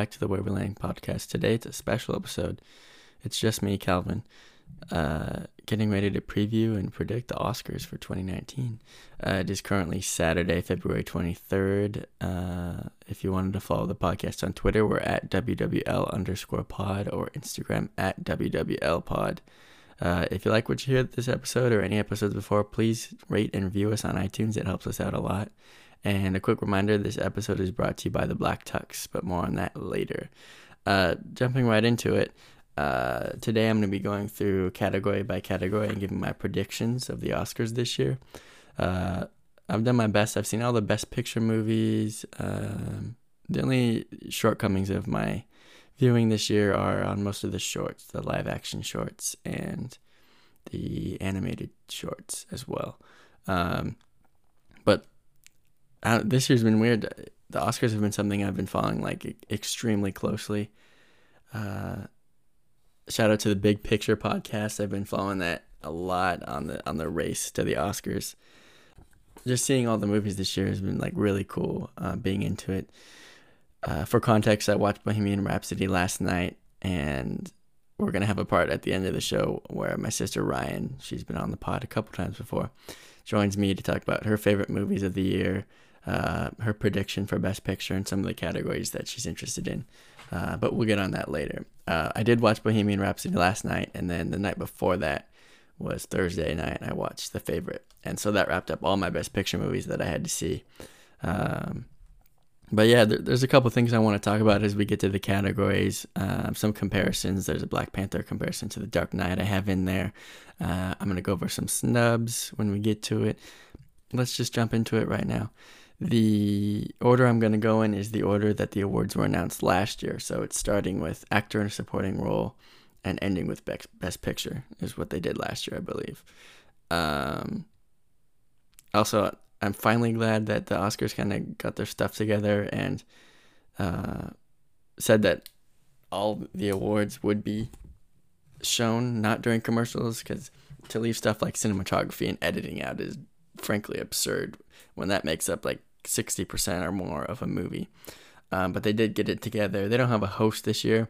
Back to the Where We Land podcast. Today it's a special episode. It's just me, Calvin, uh, getting ready to preview and predict the Oscars for 2019. Uh, it is currently Saturday, February 23rd. Uh, if you wanted to follow the podcast on Twitter, we're at WWL underscore pod or Instagram at WWL pod. Uh, if you like what you hear this episode or any episodes before, please rate and review us on iTunes. It helps us out a lot. And a quick reminder this episode is brought to you by the Black Tux, but more on that later. Uh, jumping right into it, uh, today I'm going to be going through category by category and giving my predictions of the Oscars this year. Uh, I've done my best. I've seen all the best picture movies. Um, the only shortcomings of my viewing this year are on most of the shorts, the live action shorts, and the animated shorts as well. Um, but uh, this year's been weird. The Oscars have been something I've been following like extremely closely. Uh, shout out to the Big Picture podcast. I've been following that a lot on the on the race to the Oscars. Just seeing all the movies this year has been like really cool. Uh, being into it. Uh, for context, I watched Bohemian Rhapsody last night, and we're gonna have a part at the end of the show where my sister Ryan, she's been on the pod a couple times before, joins me to talk about her favorite movies of the year, uh, her prediction for Best Picture, and some of the categories that she's interested in. Uh, but we'll get on that later. Uh, I did watch Bohemian Rhapsody last night, and then the night before that was Thursday night. I watched The Favorite, and so that wrapped up all my Best Picture movies that I had to see. Um, but yeah, there, there's a couple things I want to talk about as we get to the categories. Um, some comparisons. There's a Black Panther comparison to The Dark Knight I have in there. Uh, I'm gonna go over some snubs when we get to it. Let's just jump into it right now. The order I'm going to go in is the order that the awards were announced last year. So it's starting with actor in a supporting role and ending with best picture is what they did last year, I believe. Um, also, I'm finally glad that the Oscars kind of got their stuff together and uh, said that all the awards would be shown not during commercials because to leave stuff like cinematography and editing out is frankly absurd when that makes up like 60% or more of a movie. Um, but they did get it together. They don't have a host this year,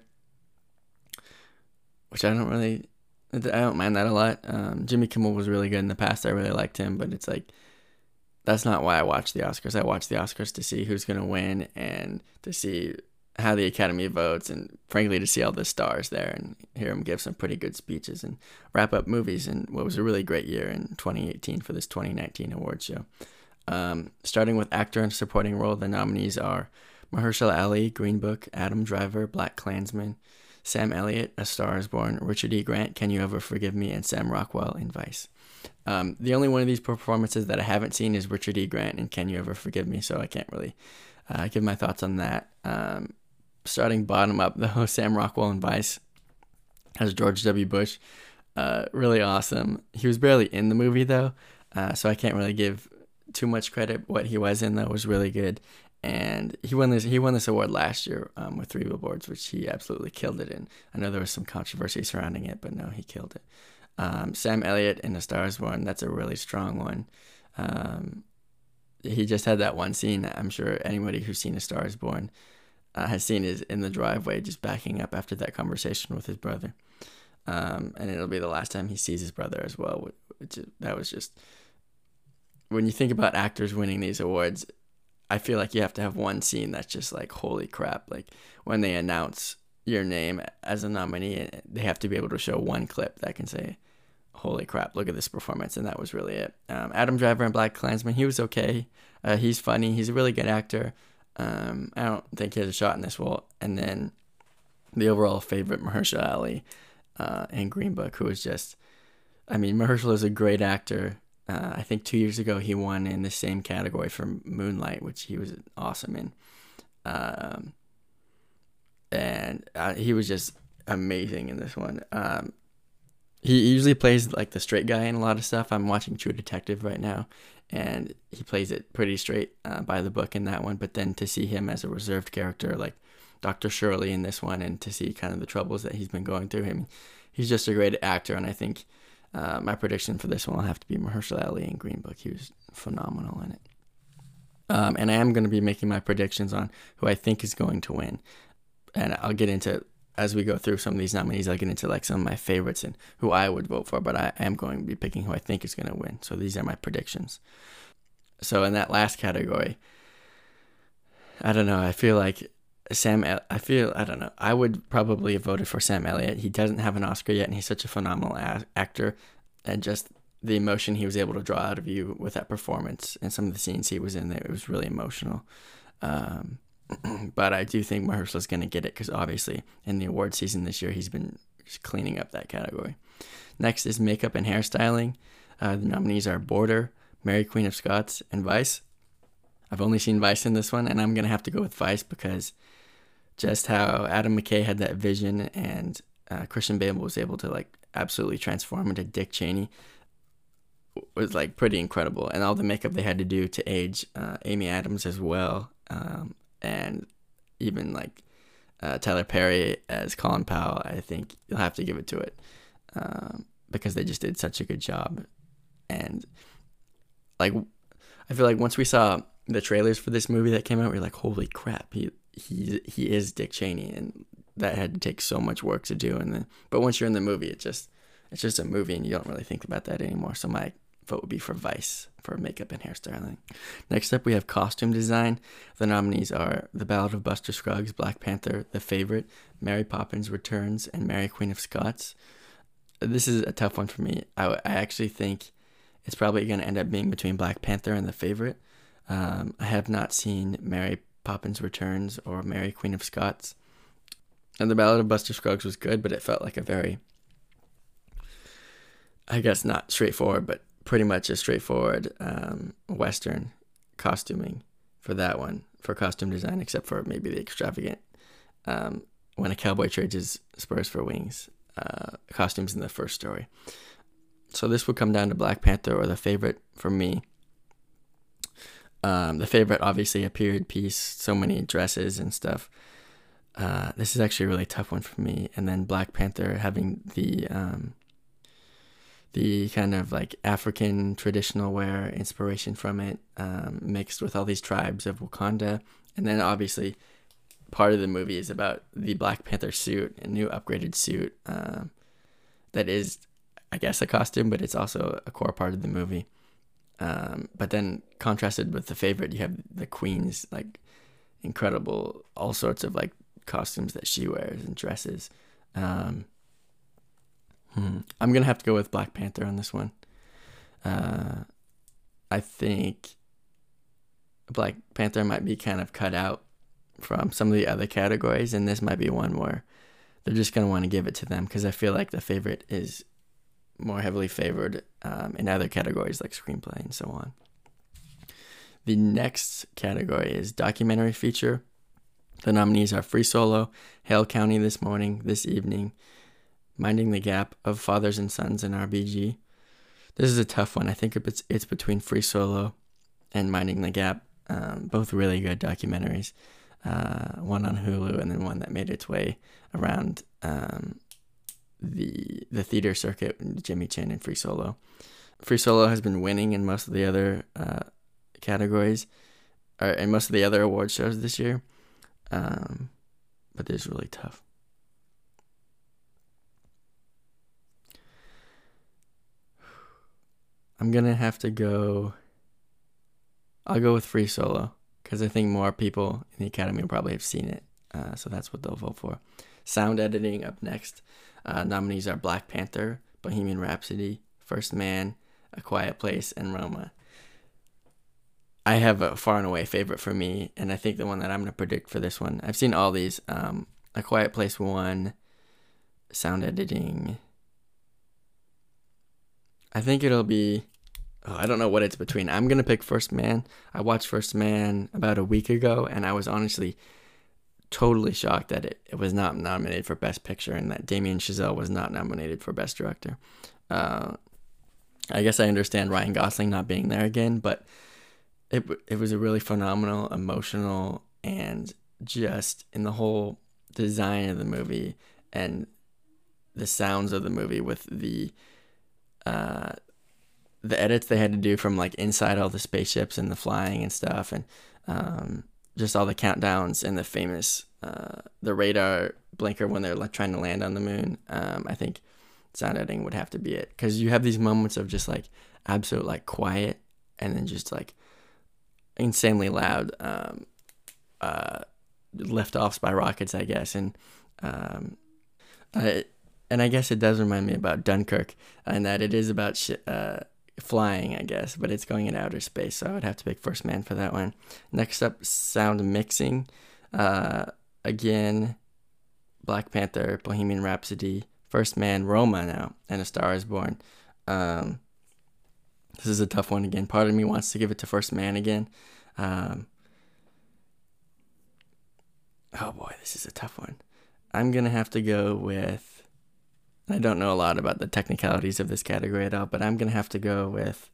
which I don't really, I don't mind that a lot. Um, Jimmy Kimmel was really good in the past. I really liked him, but it's like, that's not why I watch the Oscars. I watch the Oscars to see who's going to win and to see how the Academy votes and frankly to see all the stars there and hear them give some pretty good speeches and wrap up movies and what was a really great year in 2018 for this 2019 award show. Um, starting with actor and supporting role, the nominees are Mahershala Ali, Green Book, Adam Driver, Black Klansman, Sam Elliott, A Star is Born, Richard E. Grant, Can You Ever Forgive Me, and Sam Rockwell in Vice. Um, the only one of these performances that I haven't seen is Richard E. Grant and Can You Ever Forgive Me, so I can't really uh, give my thoughts on that. Um, starting bottom up, though, Sam Rockwell in Vice has George W. Bush. Uh, really awesome. He was barely in the movie, though, uh, so I can't really give too much credit. What he was in though was really good, and he won this he won this award last year um, with Three Billboards, which he absolutely killed it in. I know there was some controversy surrounding it, but no, he killed it. Um, Sam Elliott in The Stars Born, that's a really strong one. Um, he just had that one scene. I'm sure anybody who's seen A Star Is Born uh, has seen is in the driveway, just backing up after that conversation with his brother. Um, and it'll be the last time he sees his brother as well. Which, that was just when you think about actors winning these awards, I feel like you have to have one scene that's just like holy crap. Like when they announce your name as a nominee, they have to be able to show one clip that can say, "Holy crap! Look at this performance!" And that was really it. Um, Adam Driver and Black Klansman, he was okay. Uh, he's funny. He's a really good actor. Um, I don't think he has a shot in this role. And then the overall favorite, Mahershala Ali, uh, and Green Book, who was just, I mean, Mahershala is a great actor. Uh, I think two years ago he won in the same category for Moonlight, which he was awesome in. Um, and uh, he was just amazing in this one. Um, he usually plays like the straight guy in a lot of stuff. I'm watching True Detective right now, and he plays it pretty straight uh, by the book in that one. But then to see him as a reserved character, like Dr. Shirley in this one, and to see kind of the troubles that he's been going through, him, he's just a great actor, and I think uh, my prediction for this one will have to be Mahershala Ali and Green Book. He was phenomenal in it. Um, and I am going to be making my predictions on who I think is going to win. and I'll get into as we go through some of these nominees. I'll get into like some of my favorites and who I would vote for, but I am going to be picking who I think is going to win. So these are my predictions. So in that last category, I don't know. I feel like Sam. I feel I don't know. I would probably have voted for Sam Elliott. He doesn't have an Oscar yet, and he's such a phenomenal a- actor, and just the emotion he was able to draw out of you with that performance and some of the scenes he was in there, it was really emotional. Um, but I do think Mahershala going to get it because obviously in the award season this year, he's been cleaning up that category. Next is makeup and hairstyling. Uh, the nominees are Border, Mary Queen of Scots, and Vice. I've only seen Vice in this one, and I'm going to have to go with Vice because just how Adam McKay had that vision and uh, Christian Bale was able to like absolutely transform into Dick Cheney was like pretty incredible, and all the makeup they had to do to age uh, Amy Adams as well, um, and even like uh, Tyler Perry as Colin Powell. I think you'll have to give it to it um, because they just did such a good job, and like I feel like once we saw the trailers for this movie that came out, we are like, holy crap, he he he is Dick Cheney, and that had to take so much work to do. And then, but once you're in the movie, it just it's just a movie, and you don't really think about that anymore. So my vote would be for Vice for makeup and hairstyling. Next up, we have costume design. The nominees are The Ballad of Buster Scruggs, Black Panther, The Favorite, Mary Poppins Returns, and Mary Queen of Scots. This is a tough one for me. I, I actually think it's probably going to end up being between Black Panther and The Favorite. Um, I have not seen Mary Poppins Returns or Mary Queen of Scots. And The Ballad of Buster Scruggs was good, but it felt like a very I guess not straightforward, but pretty much a straightforward um, Western costuming for that one for costume design, except for maybe the extravagant um, when a cowboy trades his spurs for wings uh, costumes in the first story. So this would come down to Black Panther or the favorite for me. Um, the favorite, obviously, a period piece, so many dresses and stuff. Uh, this is actually a really tough one for me. And then Black Panther having the um, the kind of like African traditional wear inspiration from it, um, mixed with all these tribes of Wakanda. And then obviously, part of the movie is about the Black Panther suit, a new upgraded suit um, that is, I guess, a costume, but it's also a core part of the movie. Um, but then contrasted with the favorite, you have the Queen's like incredible, all sorts of like costumes that she wears and dresses. Um, Hmm. I'm gonna have to go with Black Panther on this one. Uh, I think Black Panther might be kind of cut out from some of the other categories, and this might be one where they're just gonna want to give it to them because I feel like the favorite is more heavily favored um, in other categories like screenplay and so on. The next category is documentary feature. The nominees are Free Solo, Hale County This Morning, This Evening, Minding the Gap of Fathers and Sons in RBG. This is a tough one. I think it's it's between Free Solo and Minding the Gap. Um, both really good documentaries. Uh, one on Hulu and then one that made its way around um, the the theater circuit. Jimmy Chin and Free Solo. Free Solo has been winning in most of the other uh, categories, or in most of the other award shows this year. Um, but is really tough. I'm gonna have to go. I'll go with Free Solo because I think more people in the Academy will probably have seen it, uh, so that's what they'll vote for. Sound editing up next. Uh, nominees are Black Panther, Bohemian Rhapsody, First Man, A Quiet Place, and Roma. I have a far and away favorite for me, and I think the one that I'm gonna predict for this one. I've seen all these. Um, A Quiet Place one, sound editing. I think it'll be oh, I don't know what it's between. I'm gonna pick First Man. I watched First Man about a week ago, and I was honestly totally shocked that it, it was not nominated for Best Picture and that Damien Chazelle was not nominated for Best Director. Uh, I guess I understand Ryan Gosling not being there again, but it it was a really phenomenal, emotional, and just in the whole design of the movie and the sounds of the movie with the uh, the edits they had to do from like inside all the spaceships and the flying and stuff, and um, just all the countdowns and the famous uh, the radar blinker when they're like trying to land on the moon. Um, I think sound editing would have to be it because you have these moments of just like absolute like quiet and then just like insanely loud um, uh, liftoffs by rockets, I guess, and um, I, and I guess it does remind me about Dunkirk and that it is about sh- uh, flying, I guess, but it's going in outer space, so I would have to pick First Man for that one. Next up, sound mixing. Uh, again, Black Panther, Bohemian Rhapsody, First Man, Roma now, and A Star is Born. Um, this is a tough one again. Part of me wants to give it to First Man again. Um, oh boy, this is a tough one. I'm going to have to go with. I don't know a lot about the technicalities of this category at all, but I'm to have to go with.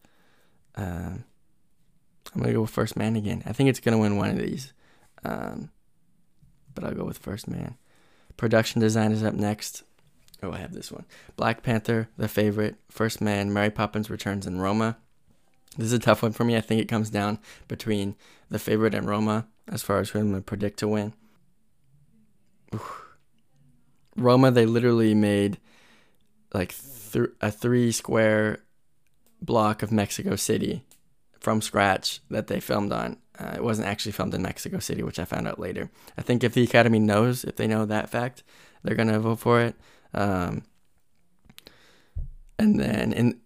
Um, I'm to go with First Man again. I think it's to win one of these. Um, but I'll go with First Man. Production design is up next. Oh, I have this one. Black Panther, The Favorite, First Man, Mary Poppins Returns, and Roma. This is a tough one for me. I think it comes down between The Favorite and Roma as far as who I'm to predict to win. Oof. Roma, they literally made like th- a three square block of Mexico City from scratch that they filmed on. Uh, it wasn't actually filmed in Mexico City, which I found out later. I think if the Academy knows, if they know that fact, they're gonna vote for it. Um, and then in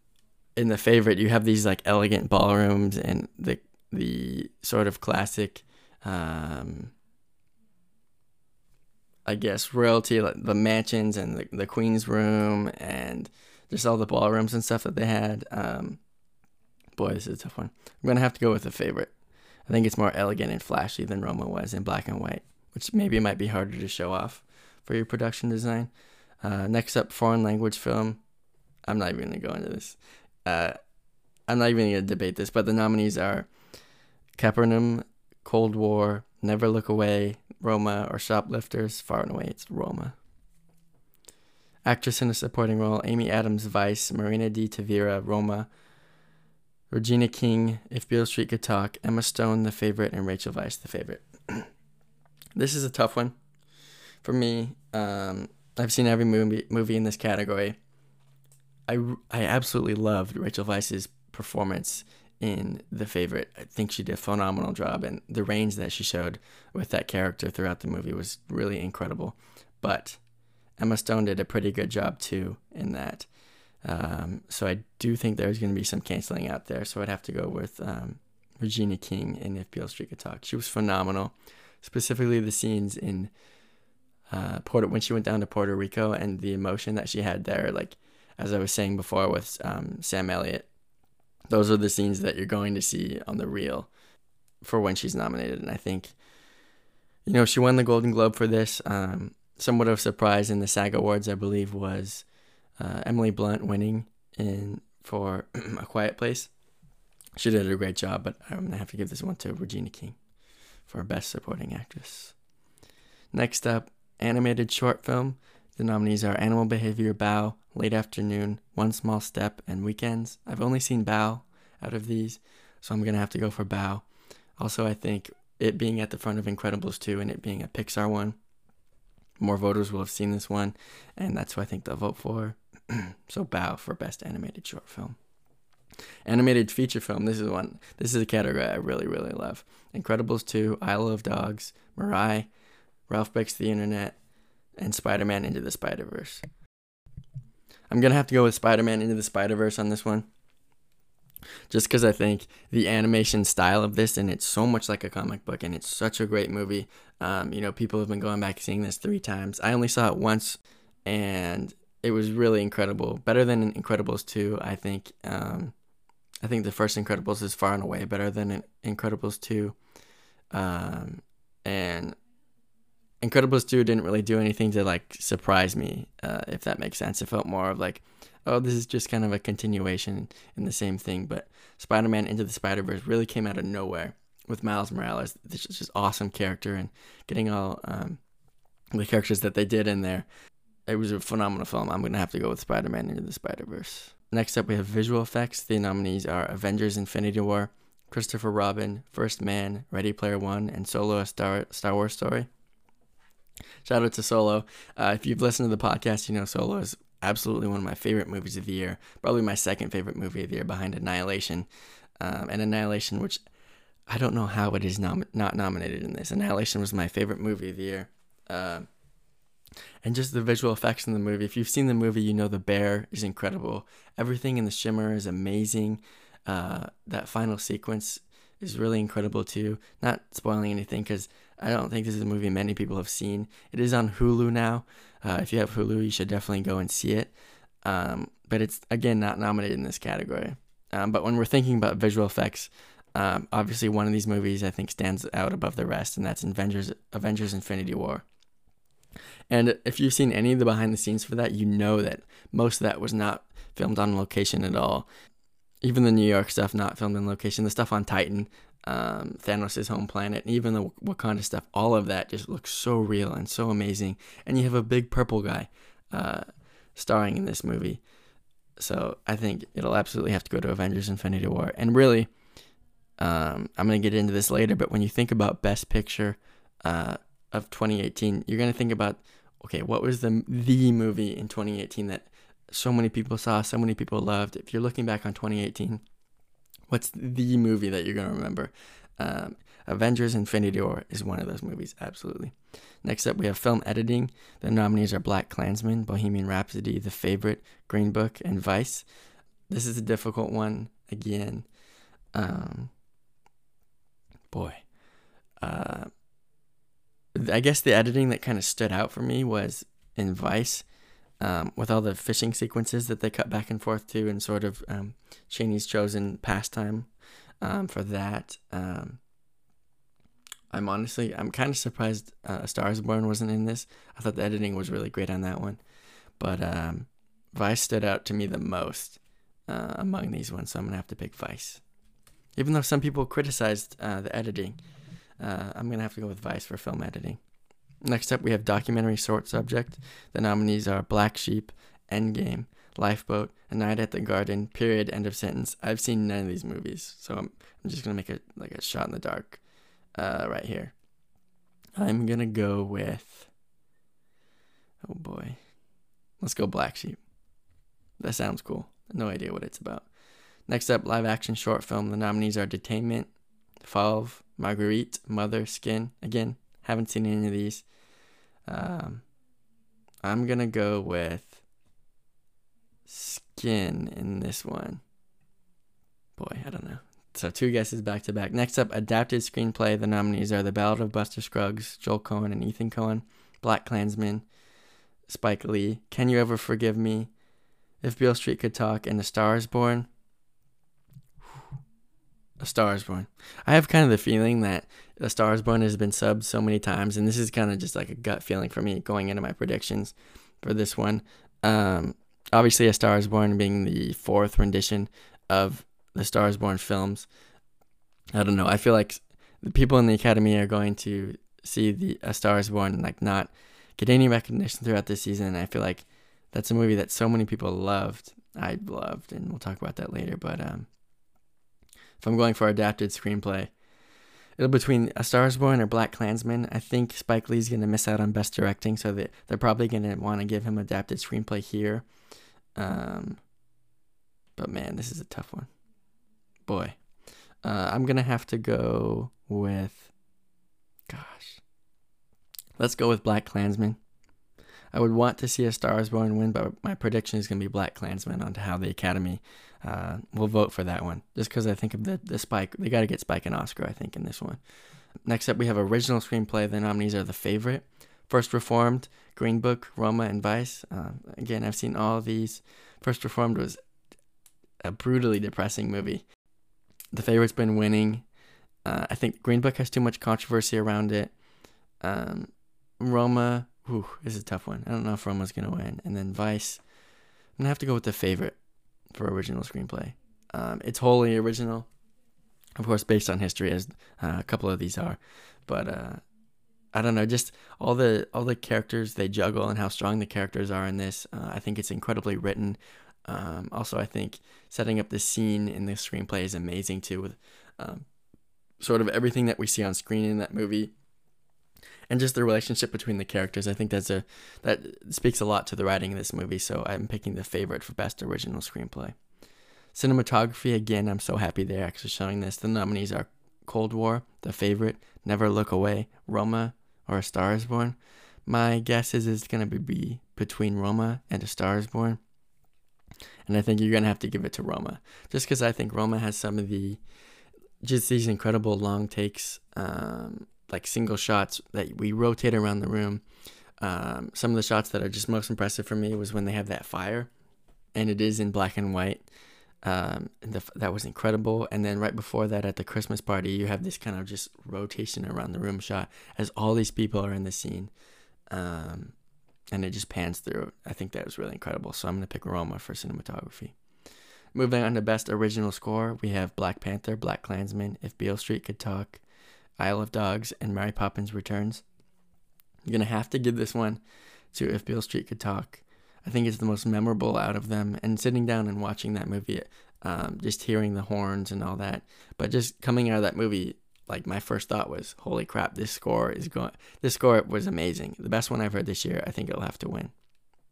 in the favorite, you have these like elegant ballrooms and the the sort of classic, um, I guess royalty, like the mansions and the the queen's room and just all the ballrooms and stuff that they had. Um, boy, this is a tough one. I'm gonna have to go with a favorite. I think it's more elegant and flashy than Roma was in black and white, which maybe might be harder to show off for your production design. Uh, next up, foreign language film. I'm not even to go into this. Uh, I'm not even to debate this, but the nominees are Capernaum, Cold War, Never Look Away, Roma, or Shoplifters. Far and away, it's Roma. Actress in a supporting role Amy Adams, Vice, Marina de Tavira, Roma, Regina King, If Beale Street Could Talk, Emma Stone, The Favorite, and Rachel Weisz, The Favorite. this is a tough one for me. Um, I've seen every movie movie in this category. I, I absolutely loved Rachel Weisz's performance in The Favorite. I think she did a phenomenal job, and the range that she showed with that character throughout the movie was really incredible. But Emma Stone did a pretty good job too in that. Um, so I do think there's going to be some canceling out there. So I'd have to go with um, Regina King in If Beale Street Could Talk. She was phenomenal, specifically the scenes in uh, Puerto when she went down to Puerto Rico and the emotion that she had there. Like as I was saying before with um, Sam Elliott, those are the scenes that you're going to see on the reel for when she's nominated. And I think, you know, she won the Golden Globe for this. Um, somewhat of a surprise in the SAG Awards, I believe, was uh, Emily Blunt winning in for A Quiet Place. She did a great job, but I'm gonna have to give this one to Regina King for Best Supporting Actress. Next up, animated short film. The nominees are Animal Behavior, Bao, Late Afternoon, One Small Step, and Weekends. I've only seen Bao out of these, so I'm gonna have to go for Bao. Also, I think it being at the front of Incredibles 2 and it being a Pixar one, more voters will have seen this one, and that's who I think they'll vote for. so Bao for best animated short film. Animated feature film. This is one. This is a category I really really love. Incredibles 2, Isle of Dogs, Mirai, Ralph Breaks the Internet, and Spider-Man Into the Spider-Verse. I'm gonna have to go with Spider-Man Into the Spider-Verse on this one. Just because I think the animation style of this, and it's so much like a comic book, and it's such a great movie. Um, you know, people have been going back seeing this three times. I only saw it once, and it was really incredible. Better than Incredibles 2, I think. Um, I think the first Incredibles is far and away better than Incredibles 2. Um, and Incredibles 2 didn't really do anything to like surprise me, uh, if that makes sense. It felt more of like, oh, this is just kind of a continuation in the same thing. But Spider Man Into the Spider Verse really came out of nowhere with Miles Morales. This is just awesome character and getting all um, the characters that they did in there it was a phenomenal film. I'm gonna have to go with Spider-Man Into the Spider-Verse. Next up, we have visual effects. The nominees are Avengers: Infinity War, Christopher Robin, First Man, Ready Player One, and Solo: A Star Star Wars Story. Shout out to Solo. Uh, if you've listened to the podcast, you know Solo is absolutely one of my favorite movies of the year. Probably my second favorite movie of the year behind Annihilation. Um, and Annihilation, which I don't know how it is nom- not nominated in this. Annihilation was my favorite movie of the year. Uh, and just the visual effects in the movie. If you've seen the movie, you know the bear is incredible. Everything in the shimmer is amazing. Uh, that final sequence is really incredible too. Not spoiling anything because I don't think this is a movie many people have seen. It is on Hulu now. Uh, if you have Hulu, you should definitely go and see it. Um, but it's again not nominated in this category. Um, but when we're thinking about visual effects, um, obviously one of these movies I think stands out above the rest, and that's Avengers Avengers Infinity War. And if you've seen any of the behind the scenes for that, you know that most of that was not filmed on location at all. Even the New York stuff not filmed in location. The stuff on Titan, um, Thanos' home planet, and even the Wakanda stuff, all of that just looks so real and so amazing. And you have a big purple guy uh, starring in this movie. So I think it'll absolutely have to go to Avengers Infinity War. And really, um, I'm going to get into this later, but when you think about Best Picture uh, of 2018, you're going to think about okay, what was the the movie in 2018 that so many people saw, so many people loved? If you're looking back on 2018, what's the movie that you're going to remember? Um, Avengers Infinity War is one of those movies, absolutely. Next up, we have film editing. The nominees are Black Klansman, Bohemian Rhapsody, The Favorite, Green Book, and Vice. This is a difficult one again. Um, boy, uh, I guess the editing that kind of stood out for me was in Vice, um, with all the fishing sequences that they cut back and forth to, and sort of um, Cheney's chosen pastime um, for that. Um, I'm honestly, I'm kind of surprised uh, Stars Born wasn't in this. I thought the editing was really great on that one, but um, Vice stood out to me the most uh, among these ones, so I'm gonna have to pick Vice. Even though some people criticized uh, the editing, uh, I'm gonna have to go with Vice for film editing. Next up, we have documentary short subject. The nominees are Black Sheep, Endgame, Lifeboat, A Night at the Garden, Period, End of Sentence. I've seen none of these movies, so I'm, I'm just gonna make it like a shot in the dark uh, right here. I'm gonna go with. Oh boy, let's go Black Sheep. That sounds cool. No idea what it's about. Next up, live action short film. The nominees are Detainment, Fauve, Marguerite, Mother, Skin. Again, haven't seen any of these. Um, I'm gonna go with Skin in this one. Boy, I don't know. So two guesses back to back. Next up, adapted screenplay. The nominees are The Ballad of Buster Scruggs, Joel Coen and Ethan Coen, Black Klansman, Spike Lee, Can You Ever Forgive Me, If Beale Street Could Talk, and The Star Is Born. A Star Is Born. I have kind of the feeling that A Star Is Born has been subbed so many times, and this is kind of just like a gut feeling for me going into my predictions for this one. Um, obviously, A Star Is Born being the fourth rendition of the Star Is Born films. I don't know. I feel like the people in the Academy are going to see the A Star Is Born and like not get any recognition throughout this season. And I feel like that's a movie that so many people loved. I loved, and we'll talk about that later. But um, if I'm going for adapted screenplay, it'll between A Star Is Born or Black Klansman. I think Spike Lee's gonna miss out on best directing, so that they're probably gonna want to give him adapted screenplay here. Um, but man, this is a tough one boy. Uh, I'm gonna have to go with, gosh, let's go with Black Klansman. I would want to see a Star Is Born win, but my prediction is gonna be Black Klansman on how the Academy uh, will vote for that one. Just because I think of the the Spike, they got to get Spike and Oscar. I think in this one. Next up, we have original screenplay. The nominees are The Favorite, First Reformed, Green Book, Roma, and Vice. Uh, again, I've seen all these. First Reformed was a brutally depressing movie the favorite's been winning. Uh, I think Green Book has too much controversy around it. Um, Roma, this is a tough one. I don't know if Roma's gonna win. And then Vice, I'm gonna have to go with the favorite for original screenplay. Um, it's wholly original, of course, based on history, as uh, a couple of these are. But uh, I don't know, just all the all the characters they juggle and how strong the characters are in this. Uh, I think it's incredibly written. Um, also, I think setting up the scene in the screenplay is amazing too, with um, sort of everything that we see on screen in that movie and just the relationship between the characters. I think that's a that speaks a lot to the writing of this movie. So I'm picking the favorite for best original screenplay. Cinematography again, I'm so happy they're actually showing this. The nominees are Cold War, The Favorite, Never Look Away, Roma, or A Star Is Born. My guess is it's gonna be between Roma and A Star Is Born. And I think you're gonna have to give it to Roma, just because I think Roma has some of the just these incredible long takes um, like single shots that we rotate around the room. Um, some of the shots that are just most impressive for me was when they have that fire, and it is in black and white. Um, and the, that was incredible. And then right before that, at the Christmas party, you have this kind of just rotation around the room shot as all these people are in the scene, um, and it just pans through. I think that was really incredible. So I'm gonna pick Roma for cinematography. Moving on to best original score, we have Black Panther, Black Klansman, If Beale Street Could Talk, Isle of Dogs, and Mary Poppins Returns. I'm gonna have to give this one to If Beale Street Could Talk. I think it's the most memorable out of them. And sitting down and watching that movie, um, just hearing the horns and all that, but just coming out of that movie, like my first thought was, "Holy crap! This score is going. This score was amazing. The best one I've heard this year. I think it'll have to win."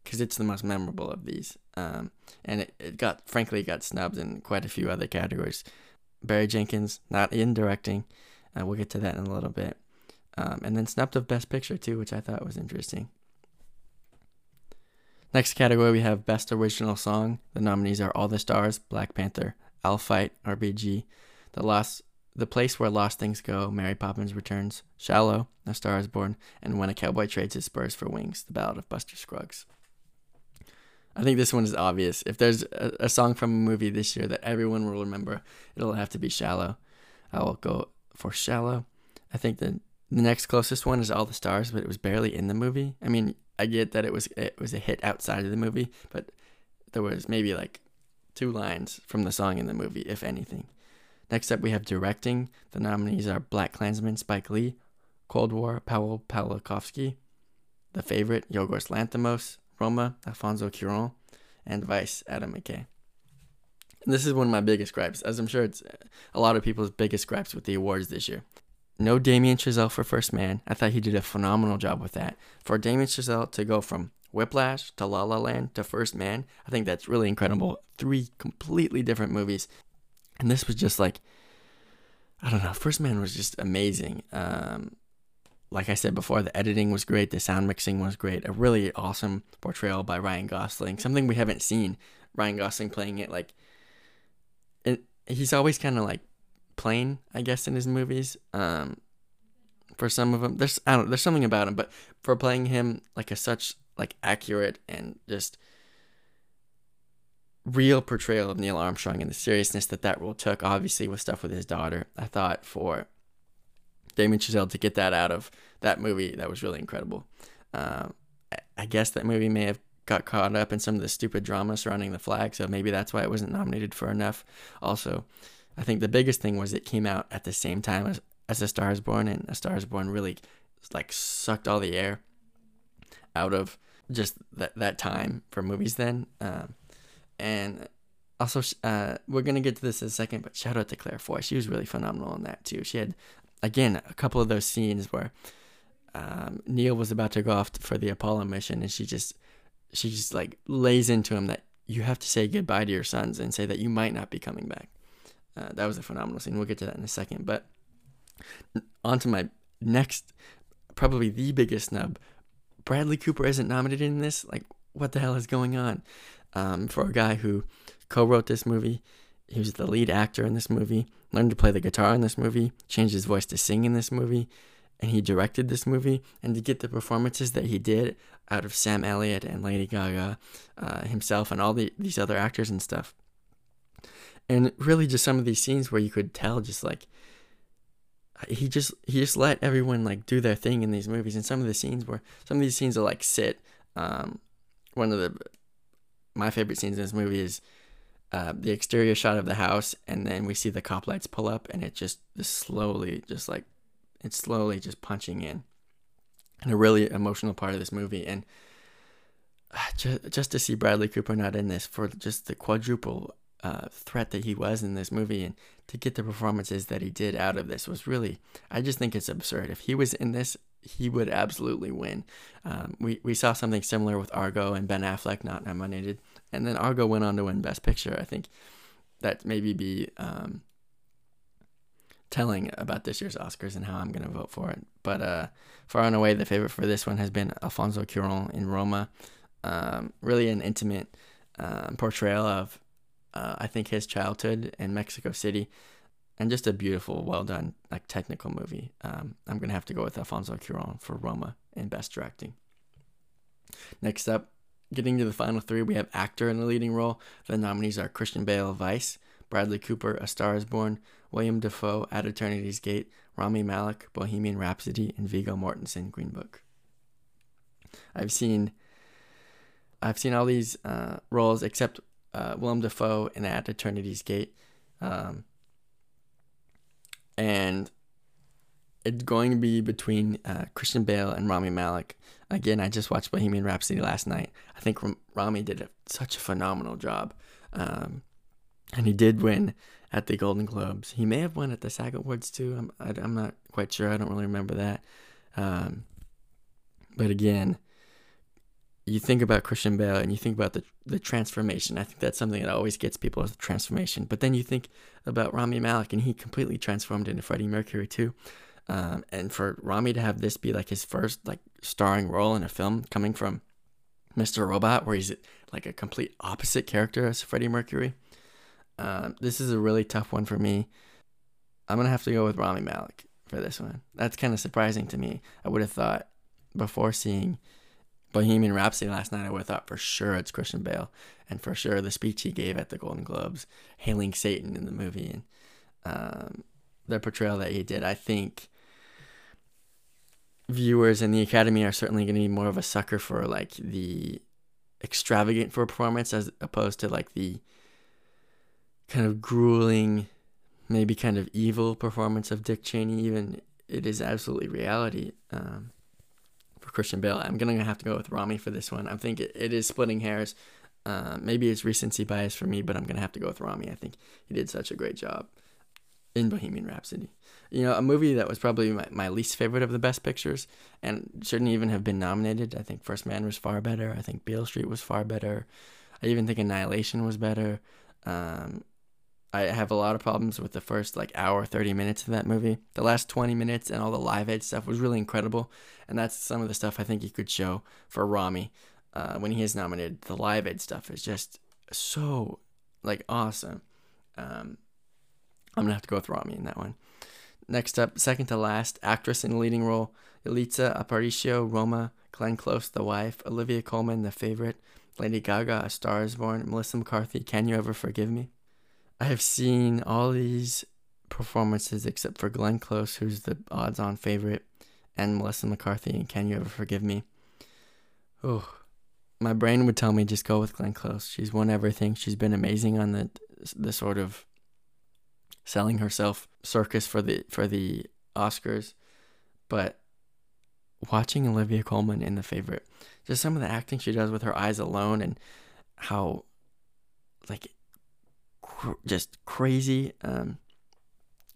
Because it's the most memorable of these, um, and it, it got frankly got snubbed in quite a few other categories. Barry Jenkins not in directing, uh, we'll get to that in a little bit. Um, and then snubbed of Best Picture too, which I thought was interesting. Next category we have Best Original Song. The nominees are All the Stars, Black Panther, I'll Fight, RBG, The Lost, The Place Where Lost Things Go, Mary Poppins Returns, Shallow, A Star Is Born, and When a Cowboy Trades His Spurs for Wings, The Ballad of Buster Scruggs. I think this one is obvious. If there's a, a song from a movie this year that everyone will remember, it'll have to be Shallow. I will go for Shallow. I think the the next closest one is All the Stars, but it was barely in the movie. I mean, I get that it was it was a hit outside of the movie, but there was maybe like two lines from the song in the movie, if anything. Next up, we have directing. The nominees are Black Klansman, Spike Lee, Cold War, Paweł Pawlikowski, The Favorite, Yorgos Lanthimos, Roma, Alfonso Cuarón, and Vice, Adam McKay. And this is one of my biggest gripes, as I'm sure it's a lot of people's biggest gripes with the awards this year. No Damien Chazelle for First Man. I thought he did a phenomenal job with that. For Damien Chazelle to go from Whiplash to La La Land to First Man, I think that's really incredible. Three completely different movies. And this was just like, I don't know, First Man was just amazing. Um, like I said before, the editing was great, the sound mixing was great, a really awesome portrayal by Ryan Gosling, something we haven't seen Ryan Gosling playing it like he's always kind of like plain, I guess, in his movies. Um, for some of them, there's I don't there's something about him, but for playing him like a such like accurate and just real portrayal of Neil Armstrong and the seriousness that that role took, obviously with stuff with his daughter, I thought for Damon Chazelle to get that out of that movie, that was really incredible. Um, I guess that movie may have got caught up in some of the stupid drama surrounding the flag, so maybe that's why it wasn't nominated for enough. Also, I think the biggest thing was it came out at the same time as, as A Star Is Born, and A Star Is Born really like sucked all the air out of just that that time for movies then. Um, and also, uh, we're gonna get to this in a second, but shout out to Claire Foy. She was really phenomenal in that too. She had, again, a couple of those scenes where um, Neil was about to go off for the Apollo mission, and she just she just like lays into him that you have to say goodbye to your sons and say that you might not be coming back. Uh, that was a phenomenal scene. We'll get to that in a second. But on to my next, probably the biggest snub. Bradley Cooper isn't nominated in this. Like, what the hell is going on? Um, for a guy who co-wrote this movie, he was the lead actor in this movie, learned to play the guitar in this movie, changed his voice to sing in this movie and he directed this movie and to get the performances that he did out of Sam Elliott and Lady Gaga uh, himself and all the, these other actors and stuff. And really just some of these scenes where you could tell just like he just he just let everyone like do their thing in these movies and some of the scenes where some of these scenes are like sit um, one of the my favorite scenes in this movie is uh, the exterior shot of the house and then we see the cop lights pull up and it just, just slowly just like it's slowly just punching in and a really emotional part of this movie and just, just to see bradley cooper not in this for just the quadruple uh, threat that he was in this movie, and to get the performances that he did out of this was really, I just think it's absurd. If he was in this, he would absolutely win. Um, we we saw something similar with Argo and Ben Affleck not nominated, and then Argo went on to win Best Picture. I think that maybe be um, telling about this year's Oscars and how I'm going to vote for it. But uh, far and away, the favorite for this one has been Alfonso Cuarón in Roma. Um, really an intimate um, portrayal of, uh, I think, his childhood in Mexico City, and just a beautiful, well done, like technical movie. Um, I'm gonna have to go with Alfonso Cuarón for Roma in Best Directing. Next up, getting to the final three, we have actor in the leading role. The nominees are Christian Bale, Vice, Bradley Cooper, A Star Is Born, William Dafoe, At Eternity's Gate, Rami Malek, Bohemian Rhapsody, and Viggo Mortensen, Green Book. I've seen, I've seen all these uh, roles except uh, Willem Dafoe in At Eternity's Gate, um, and it's going to be between uh, Christian Bale and Rami Malek. Again, I just watched Bohemian Rhapsody last night. I think Rami did a, such a phenomenal job. Um, and he did win at the Golden Globes. He may have won at the SAG Awards too. I'm I, am i am not quite sure. I don't really remember that. Um, but again, you think about Christian Bale and you think about the the transformation. I think that's something that always gets people is the transformation. But then you think about Rami Malek and he completely transformed into Freddie Mercury too. Um, and for Rami to have this be like his first like starring role in a film coming from Mr. Robot, where he's like a complete opposite character as Freddie Mercury, um, this is a really tough one for me. I'm gonna have to go with Rami Malek for this one. That's kind of surprising to me. I would have thought before seeing Bohemian Rhapsody last night, I would have thought for sure it's Christian Bale, and for sure the speech he gave at the Golden Globes, hailing Satan in the movie, and um, the portrayal that he did. I think viewers in the Academy are certainly going to be more of a sucker for like the extravagant performance as opposed to like the kind of grueling, maybe kind of evil performance of Dick Cheney. Even it is absolutely reality um, for Christian Bale. I'm gonna have to go with Rami for this one. I think it, it is splitting hairs. Uh, maybe it's recency bias for me, but I'm gonna have to go with Rami. I think he did such a great job in Bohemian Rhapsody. You know, a movie that was probably my, my least favorite of the best pictures and shouldn't even have been nominated. I think First Man was far better. I think Beale Street was far better. I even think Annihilation was better. Um, I have a lot of problems with the first like hour, 30 minutes of that movie. The last 20 minutes and all the live aid stuff was really incredible. And that's some of the stuff I think he could show for Rami uh, when he is nominated. The live aid stuff is just so like awesome. Um, I'm going to have to go with Rami in that one. Next up, second to last, actress in leading role Yalitza Aparicio, Roma, Glenn Close, The Wife, Olivia Colman, The Favorite, Lady Gaga, A Star is Born, Melissa McCarthy, Can You Ever Forgive Me? I have seen all these performances except for Glenn Close, who's the odds on favorite, and Melissa McCarthy and Can You Ever Forgive Me? Oh, my brain would tell me just go with Glenn Close. She's won everything. She's been amazing on the the sort of selling herself circus for the for the Oscars. But watching Olivia Colman in the favorite, just some of the acting she does with her eyes alone and how like cr- just crazy um,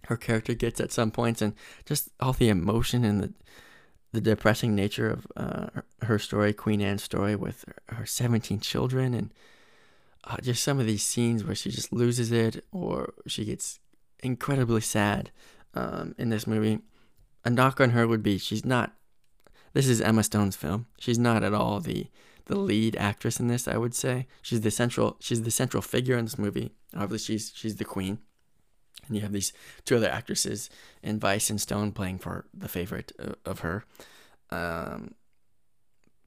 her character gets at some points, and just all the emotion and the the depressing nature of uh, her story, Queen Anne's story, with her 17 children, and uh, just some of these scenes where she just loses it or she gets incredibly sad um, in this movie. A knock on her would be she's not. This is Emma Stone's film. She's not at all the the lead actress in this. I would say she's the central she's the central figure in this movie. Obviously, she's she's the queen, and you have these two other actresses in Weisz and Stone playing for the favorite of her. Um,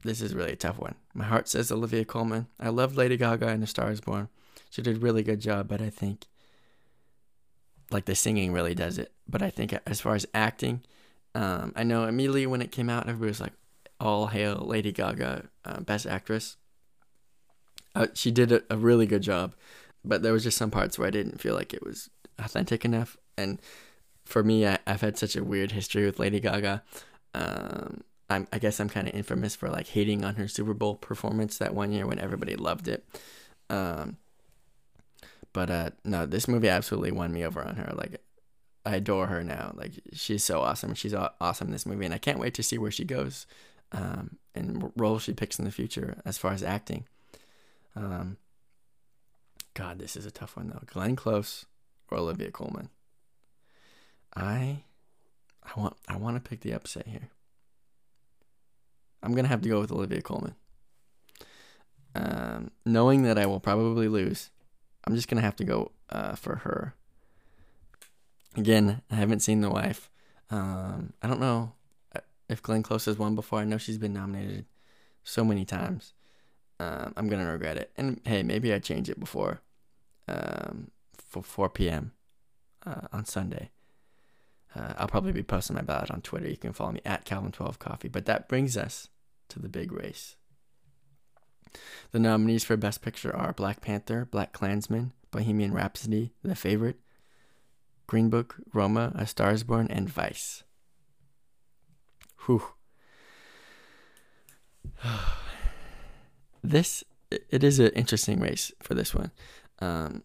this is really a tough one. My heart says Olivia Colman. I love Lady Gaga and A Star Is Born. She did a really good job, but I think like the singing really does it. But I think as far as acting, um, I know immediately when it came out, everybody was like, all hail Lady Gaga, uh, Best Actress. Uh, she did a, a, really good job, but there was just some parts where I didn't feel like it was authentic enough. And for me, I, have had such a weird history with Lady Gaga. Um, I'm, I guess I'm kind of infamous for like hating on her Super Bowl performance that one year when everybody loved it. Um, But uh, no, this movie absolutely won me over on her. Like, I adore her now. Like, she's so awesome. She's awesome in this movie, and I can't wait to see where she goes um, and role she picks in the future as far as acting. Um, God, this is a tough one though. Glenn Close or Olivia Colman. I, I want, I want to pick the upset here. I'm gonna have to go with Olivia Colman. Um, knowing that I will probably lose, I'm just gonna have to go uh, for her. Again, I haven't seen The Wife. Um, I don't know if Glenn Close has won before. I know she's been nominated so many times. Um, I'm gonna regret it. And hey, maybe I change it before um, for 4 p.m. Uh, on Sunday. Uh, I'll probably be posting my ballot on Twitter. You can follow me at Calvin12Coffee. But that brings us to the big race. The nominees for Best Picture are Black Panther, BlacKkKlansman, Bohemian Rhapsody, The Favorite, Green Book, Roma, A Star is Born, and Vice. Whew. this it is an interesting race for this one. Um,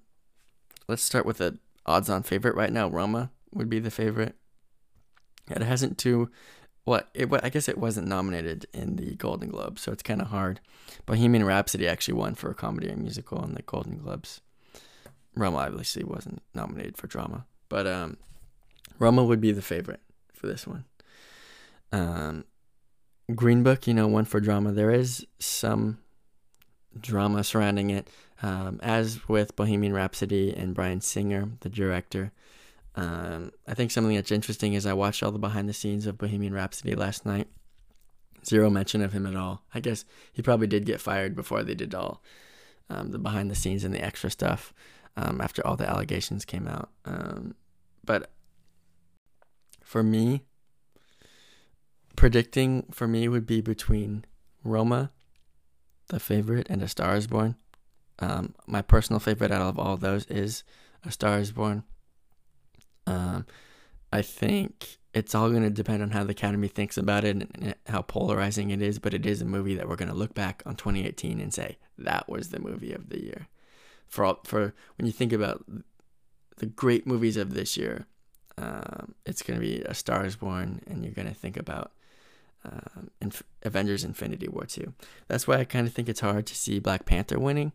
let's start with the odds-on favorite right now. Roma would be the favorite. It hasn't too well, it, I guess it wasn't nominated in the Golden Globes, so it's kind of hard. Bohemian Rhapsody actually won for a comedy or musical in the Golden Globes. Roma obviously wasn't nominated for drama, but um, Roma would be the favorite for this one. Um, Green Book, you know, one for drama. There is some drama surrounding it, um, as with Bohemian Rhapsody and Bryan Singer, the director. Um, I think something that's interesting is I watched all the behind the scenes of Bohemian Rhapsody last night. Zero mention of him at all. I guess he probably did get fired before they did all um, the behind the scenes and the extra stuff um, after all the allegations came out. Um, but for me, predicting for me would be between Roma, the favorite, and A Star is Born. Um, my personal favorite out of all those is A Star is Born. Um, I think it's all going to depend on how the Academy thinks about it and how polarizing it is, but it is a movie that we're going to look back on 2018 and say that was the movie of the year. For all, for when you think about the great movies of this year, um, it's going to be A Star Is Born, and you're going to think about um, Inf- Avengers: Infinity War 2. That's why I kind of think it's hard to see Black Panther winning.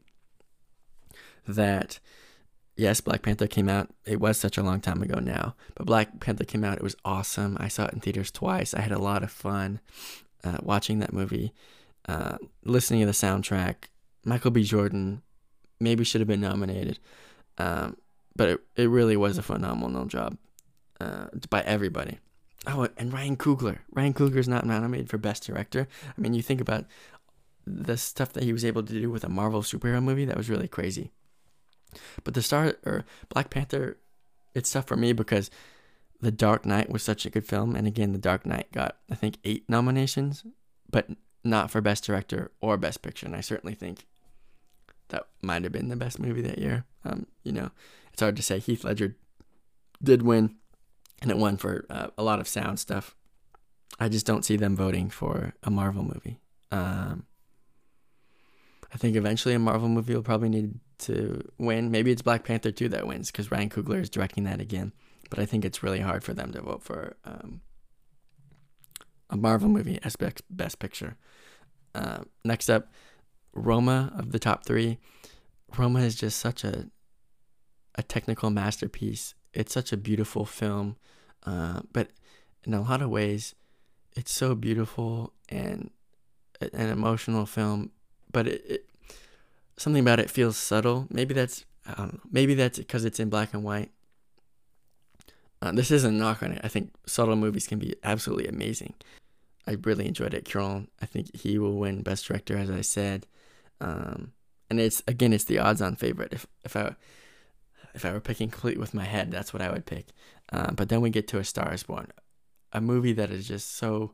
That yes, Black Panther came out. It was such a long time ago now, but Black Panther came out. It was awesome. I saw it in theaters twice. I had a lot of fun uh, watching that movie, uh, listening to the soundtrack. Michael B. Jordan maybe should have been nominated, um, but it, it really was a phenomenal job uh, by everybody. Oh, and Ryan Coogler. Ryan Coogler is not nominated for Best Director. I mean, you think about the stuff that he was able to do with a Marvel superhero movie. That was really crazy. But the Star or Black Panther, it's tough for me because The Dark Knight was such a good film, and again, The Dark Knight got I think eight nominations, but not for Best Director or Best Picture. And I certainly think that might have been the best movie that year. Um, you know, it's hard to say. Heath Ledger did win, and it won for uh, a lot of sound stuff. I just don't see them voting for a Marvel movie. Um, I think eventually a Marvel movie will probably need to win. Maybe it's Black Panther 2 that wins because Ryan Coogler is directing that again. But I think it's really hard for them to vote for um, a Marvel movie as best, picture. Uh, next up, Roma of the top three. Roma is just such a a technical masterpiece. It's such a beautiful film, uh, but in a lot of ways, it's so beautiful and an emotional film. But it, it something about it feels subtle. Maybe that's I don't know. Maybe that's because it's in black and white. Uh, this isn't a knock on it. I think subtle movies can be absolutely amazing. I really enjoyed it. Cuarón, I think he will win Best Director, as I said. Um, and it's again, it's the odds-on favorite. If if I if I were picking completely with my head, that's what I would pick. Um, but then we get to A Star Is Born, a movie that is just so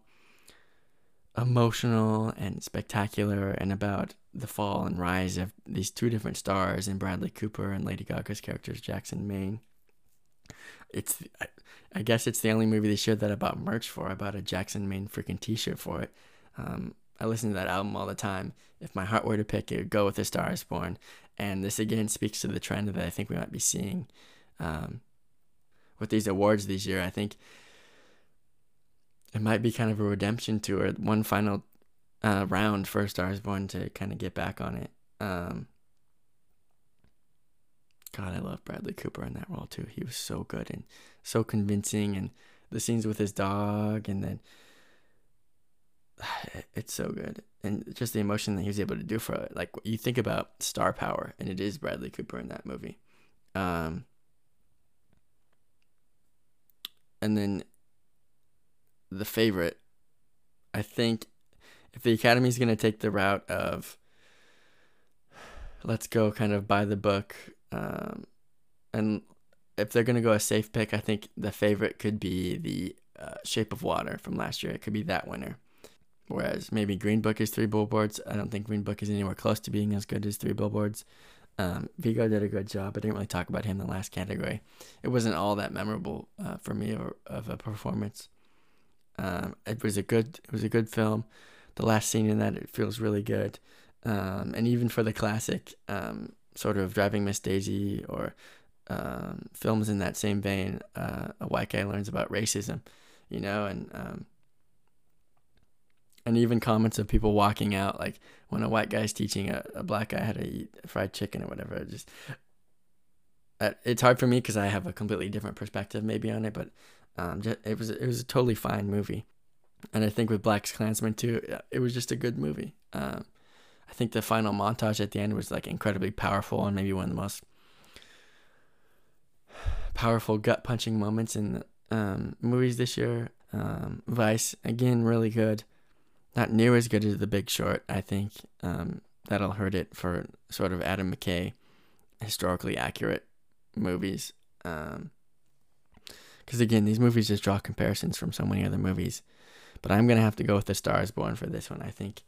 emotional and spectacular and about the fall and rise of these two different stars in Bradley Cooper and Lady Gaga's characters, Jackson Maine. It's, I, guess it's the only movie they showed that I bought merch for. I bought a Jackson Maine freaking T-shirt for it. Um, I listen to that album all the time. If my heart were to pick, it would go with A Star Is Born. And this again speaks to the trend that I think we might be seeing um, with these awards this year. I think it might be kind of a redemption tour, one final uh, round for A Star Is Born to kind of get back on it. Um, God, I love Bradley Cooper in that role too. He was so good and so convincing, and the scenes with his dog, and then it's so good, and just the emotion that he was able to do for it. Like you think about star power, and it is Bradley Cooper in that movie. Um, and then the favorite, I think, if the Academy is going to take the route of let's go kind of by the book, um, and if they're going to go a safe pick, I think the favorite could be the uh, Shape of Water from last year. It could be that winner. Whereas maybe Green Book is Three Billboards. I don't think Green Book is anywhere close to being as good as Three Billboards. Um, Viggo did a good job. I didn't really talk about him in the last category. It wasn't all that memorable uh, for me or, of a performance. Um, it was a good it was a good film. The last scene in that it feels really good, um, and even for the classic um, sort of Driving Miss Daisy or um, films in that same vein, uh, a white guy learns about racism, you know, and um, and even comments of people walking out, like when a white guy's teaching a, a black guy how to eat fried chicken or whatever. Just uh, it's hard for me because I have a completely different perspective maybe on it, but um, it was it was a totally fine movie, and I think with BlacKkKlansman too, it was just a good movie. Um, I think the final montage at the end was like incredibly powerful and maybe one of the most powerful gut punching moments in um, movies this year. Um, Vice again, really good. Not near as good as The Big Short. I think um, that'll hurt it for sort of Adam McKay, historically accurate movies. Because um, again, these movies just draw comparisons from so many other movies. But I'm gonna have to go with The Stars Born for this one. I think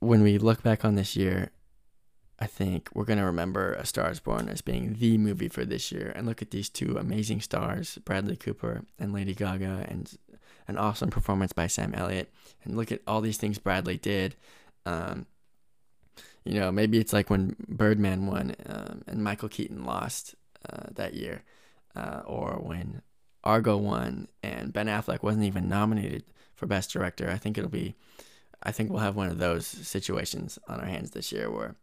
when we look back on this year, I think we're to remember A Star is Born as being the movie for this year. And look at these two amazing stars, Bradley Cooper and Lady Gaga, and an awesome performance by Sam Elliott. And look at all these things Bradley did. Um, you know, maybe it's like when Birdman won um, and Michael Keaton lost uh, that year, uh, or when Argo won and Ben Affleck wasn't even nominated for Best Director. I think it'll be, I think we'll have one of those situations on our hands this year where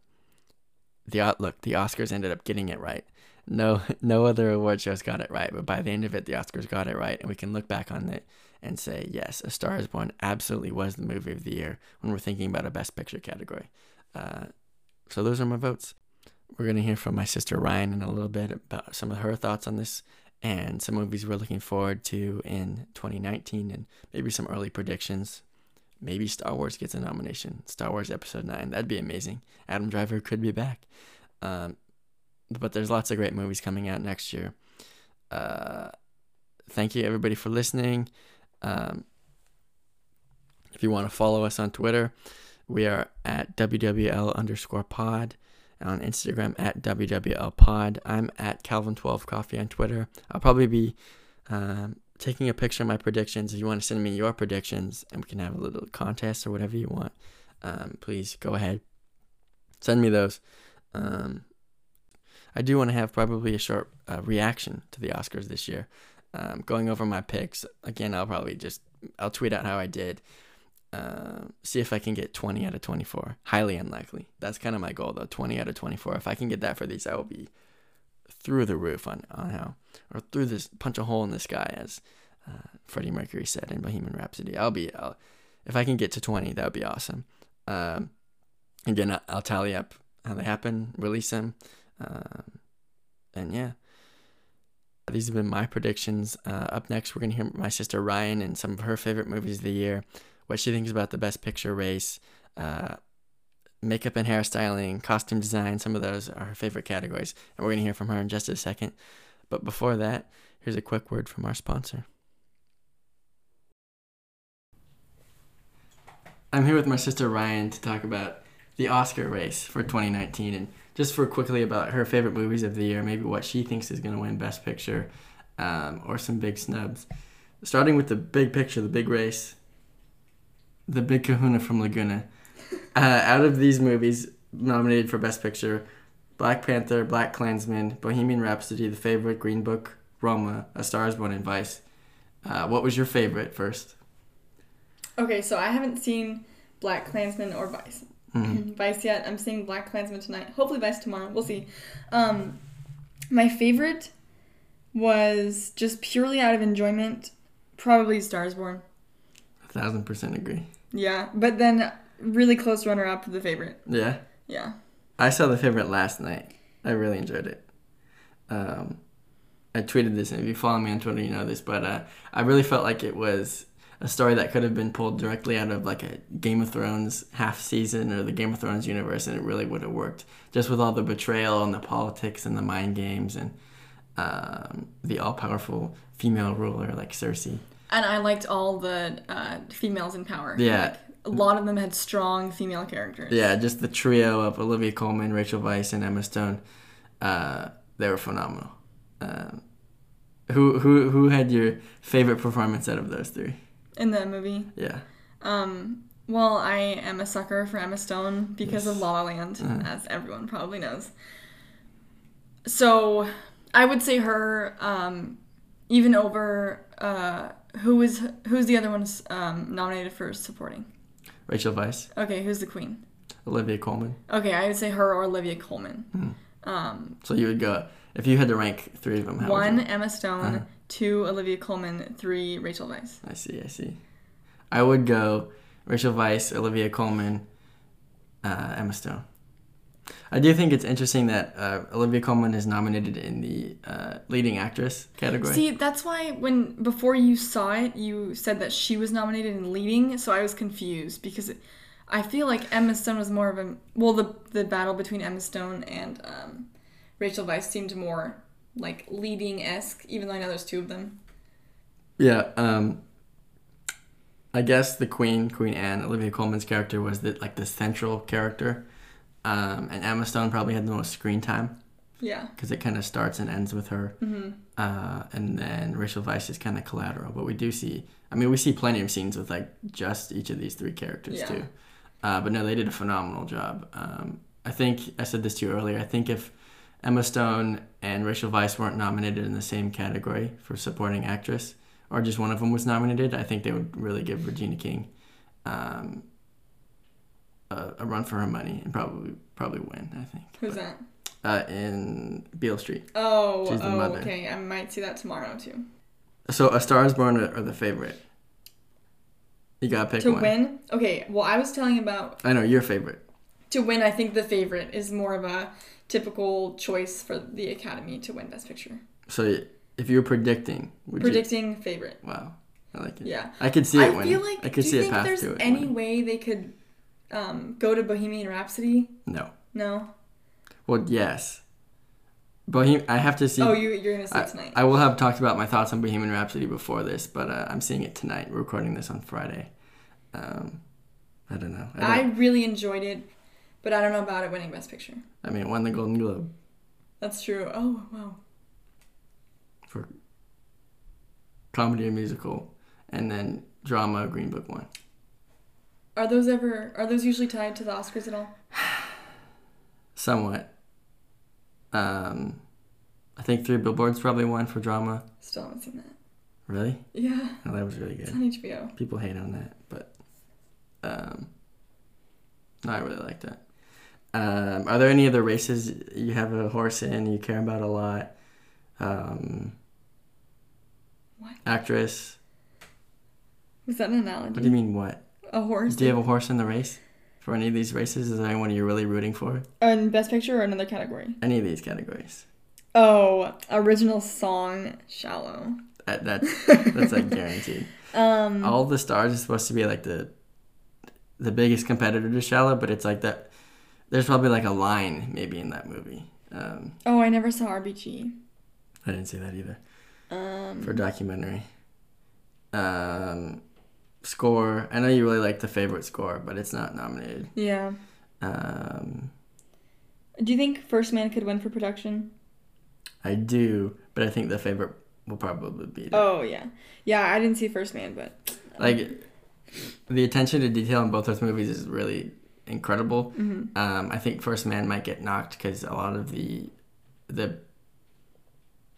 the look the Oscars ended up getting it right. No, no other award shows got it right, but by the end of it, the Oscars got it right, and we can look back on it and say, yes, A Star Is Born absolutely was the movie of the year when we're thinking about a Best Picture category. Uh, so those are my votes. We're gonna hear from my sister Ryan in a little bit about some of her thoughts on this and some movies we're looking forward to in 2019 and maybe some early predictions maybe Star Wars gets a nomination. Star Wars Episode 9. That'd be amazing. Adam Driver could be back. Um, but there's lots of great movies coming out next year. Uh, thank you, everybody, for listening. Um, if you want to follow us on Twitter, we are at WWL underscore pod. On Instagram at WWL pod. I'm at Calvin12 Coffee on Twitter. I'll probably be um, taking a picture of my predictions. If you want to send me your predictions and we can have a little contest or whatever you want, um, please go ahead. Send me those. Um, I do want to have probably a short uh, reaction to the Oscars this year. Um, going over my picks again, I'll probably just I'll tweet out how I did. Uh, see if I can get 20 out of 24. Highly unlikely. That's kind of my goal though. 20 out of 24. If I can get that for these, I will be through the roof on, on how, or through this, punch a hole in the sky, as uh, Freddie Mercury said in Bohemian Rhapsody. I'll be, I'll, if I can get to 20, that would be awesome. Um, again, I'll tally up how they happen, release them, um, and yeah. These have been my predictions. Uh, up next, we're going to hear my sister Ryan and some of her favorite movies of the year, what she thinks about the Best Picture race, uh, makeup and hairstyling, costume design, some of those are her favorite categories. And we're going to hear from her in just a second. But before that, here's a quick word from our sponsor. I'm here with my sister Ryan to talk about the Oscar race for 2019 and just for quickly about her favorite movies of the year, maybe what she thinks is going to win Best Picture um, or some big snubs. Starting with the big picture, the big race, The Big Kahuna from Laguna. Uh, out of these movies nominated for Best Picture, Black Panther, BlacKkKlansman, Bohemian Rhapsody, The Favorite, Green Book, Roma, A Star Is Born, and Vice. Uh, what was your favorite first? Okay, so I haven't seen BlacKkKlansman or Vice. Mhm. Vice yet. I'm seeing BlacKkKlansman tonight. Hopefully Vice tomorrow. We'll see. Um, my favorite was just purely out of enjoyment, probably Stars Born. A thousand percent agree. Yeah, but then really close runner up to the favorite. Yeah. Yeah. I saw the favorite last night. I really enjoyed it. Um, I tweeted this, and if you follow me on Twitter, you know this, but uh, I really felt like it was a story that could have been pulled directly out of like a Game of Thrones half season or the Game of Thrones universe, and it really would have worked. Just with all the betrayal and the politics and the mind games and um, the all powerful female ruler like Cersei. And I liked all the uh, females in power. Yeah. Like, a lot of them had strong female characters. Yeah, just the trio of Olivia Colman, Rachel Weisz, and Emma Stone. Uh, they were phenomenal. Um, who who who had your favorite performance out of those three? In the movie. Yeah, Um, well, I am a sucker for Emma Stone because of Yes. La La Land, Uh. as everyone probably knows. So, I would say her, um, even over uh, who is who's the other one um, nominated for supporting? Rachel Weisz, Okay, who's the queen? Olivia Colman. Okay, I would say her or Olivia Colman. Hmm. Um, So you would go if you had to rank three of them. How would one Emma Stone, Uh-huh. two Olivia Colman, three Rachel Weisz. I see. I see. I would go Rachel Weisz, Olivia Colman, uh, Emma Stone. I do think it's interesting that uh, Olivia Colman is nominated in the uh, leading actress category. See, that's why when before you saw it, you said that she was nominated in leading, so I was confused because it, I feel like Emma Stone was more of a well, the the battle between Emma Stone and um, Rachel Weisz seemed more like leading esque, even though I know there's two of them. Yeah, um I guess the Queen, Queen Anne, Olivia Colman's character was the like the central character. Um, and Emma Stone probably had the most screen time Yeah. because it kind of starts and ends with her. hmm Uh, and then Rachel Weisz is kind of collateral, but we do see. I mean, we see plenty of scenes with like just each of these three characters Yeah. too. Uh, but no, they did a phenomenal job. Um, I think I said this to you earlier. I think if Emma Stone and Rachel Weisz weren't nominated in the same category for supporting actress, or just one of them was nominated, I think they would really give Regina King um, a, a run for her money and probably probably win. I think. Who's But, that? Uh, in Beale Street. Oh, oh, okay. I might see that tomorrow too. So, A Star Is Born or, or the favorite? You gotta pick to one. win, okay. Well, I was telling about I know your favorite. to win. I think the favorite is more of a typical choice for the Academy to win Best Picture. So, if you're predicting, would Predicting favorite. you? Wow, I like it. Yeah. I could see it I winning. feel like. I could do see you a think path there's to it. any winning. way they could um, go to Bohemian Rhapsody? No. No. Well, yes. Bohem- I have to see. oh, you you're gonna see I, it tonight. I will have talked about my thoughts on Bohemian Rhapsody before this, but uh, I'm seeing it tonight. We're recording this on Friday. Um, I don't know. I, I don't, really enjoyed it, but I don't know about it winning Best Picture. I, mean, it won the Golden Globe That's true. Oh wow. for comedy and musical, and then drama. Green Book won. Are those ever? Are those usually tied to the Oscars at all? Somewhat. Um, I think Three Billboards probably won for drama. Still haven't seen that. Really? Yeah, Oh, that was really it's good. on HBO. People hate on that, but um, no, I really like that. Um, are there any other races you have a horse in you care about a lot? Um, What? Actress? Was that an analogy? What do you mean? What? A horse? Do you have a horse in the race for any of these races? Is there anyone you're really rooting for? In Best Picture or another category? Any of these categories? Oh, original song, "Shallow." That, that's that's like guaranteed. Um, All the stars is supposed to be like the the biggest competitor to Shallow, but it's like that. There's probably like a line maybe in that movie. Um, oh, I never saw RBG. I didn't see that either Um, for documentary. Um, score. I know you really like the favorite score, but it's not nominated. yeah. Um, Do you think First Man could win for production? I do, but I think the favorite will probably be. Oh yeah, yeah. I didn't see First Man, but Like, the attention to detail in both those movies is really incredible. hmm Um, I think First Man might get knocked because a lot of the the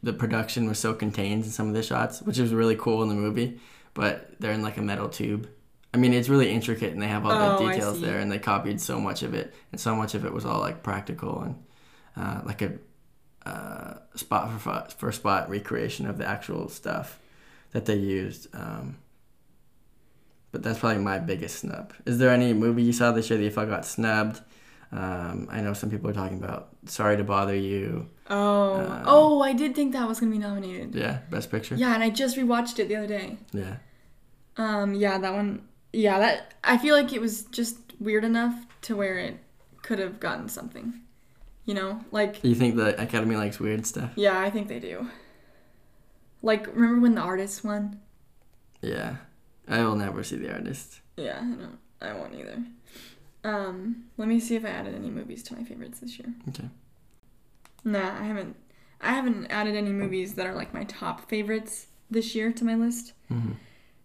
the production was so contained in some of the shots, which is really cool in the movie. But they're in like a metal tube. I mean, it's really intricate, and they have all Oh, the details there, and they copied so much of it, and so much of it was all like practical and uh, like a uh, spot for for spot recreation of the actual stuff that they used. Um, but that's probably my biggest snub. Is there any movie you saw this year that you thought got snubbed? Um, I know some people are talking about Sorry to Bother You. Oh, Um, oh, I did think that was gonna be nominated. Yeah, Best Picture. Yeah, and I just rewatched it the other day. Yeah. Um, yeah, that one. Yeah, that I feel like it was just weird enough to where it could have gotten something. You know, like You think the Academy likes weird stuff? yeah, I think they do. Like, remember when the artist won? Yeah. I will never see The Artist. Yeah, I don't. I won't either. Um, let me see if I added any movies to my favorites this year. Okay. Nah, I haven't. I haven't added any movies that are like my top favorites this year to my list. hmm